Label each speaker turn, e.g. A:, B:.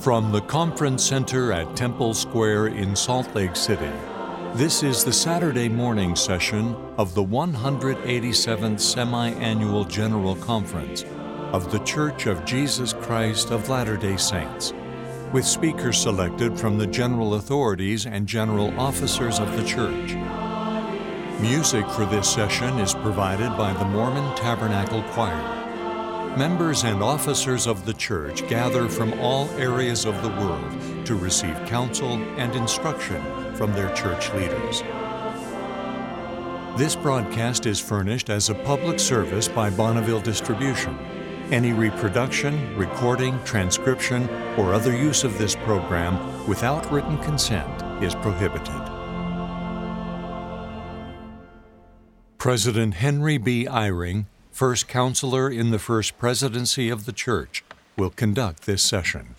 A: From the Conference Center at Temple Square in Salt Lake City, this is the Saturday morning session of the 187th Semi Annual General Conference of The Church of Jesus Christ of Latter day Saints, with speakers selected from the general authorities and general officers of the church. Music for this session is provided by the Mormon Tabernacle Choir. Members and officers of the church gather from all areas of the world to receive counsel and instruction from their church leaders. This broadcast is furnished as a public service by Bonneville Distribution. Any reproduction, recording, transcription, or other use of this program without written consent is prohibited. President Henry B. Eyring first counselor in the First Presidency of the Church, will conduct this session.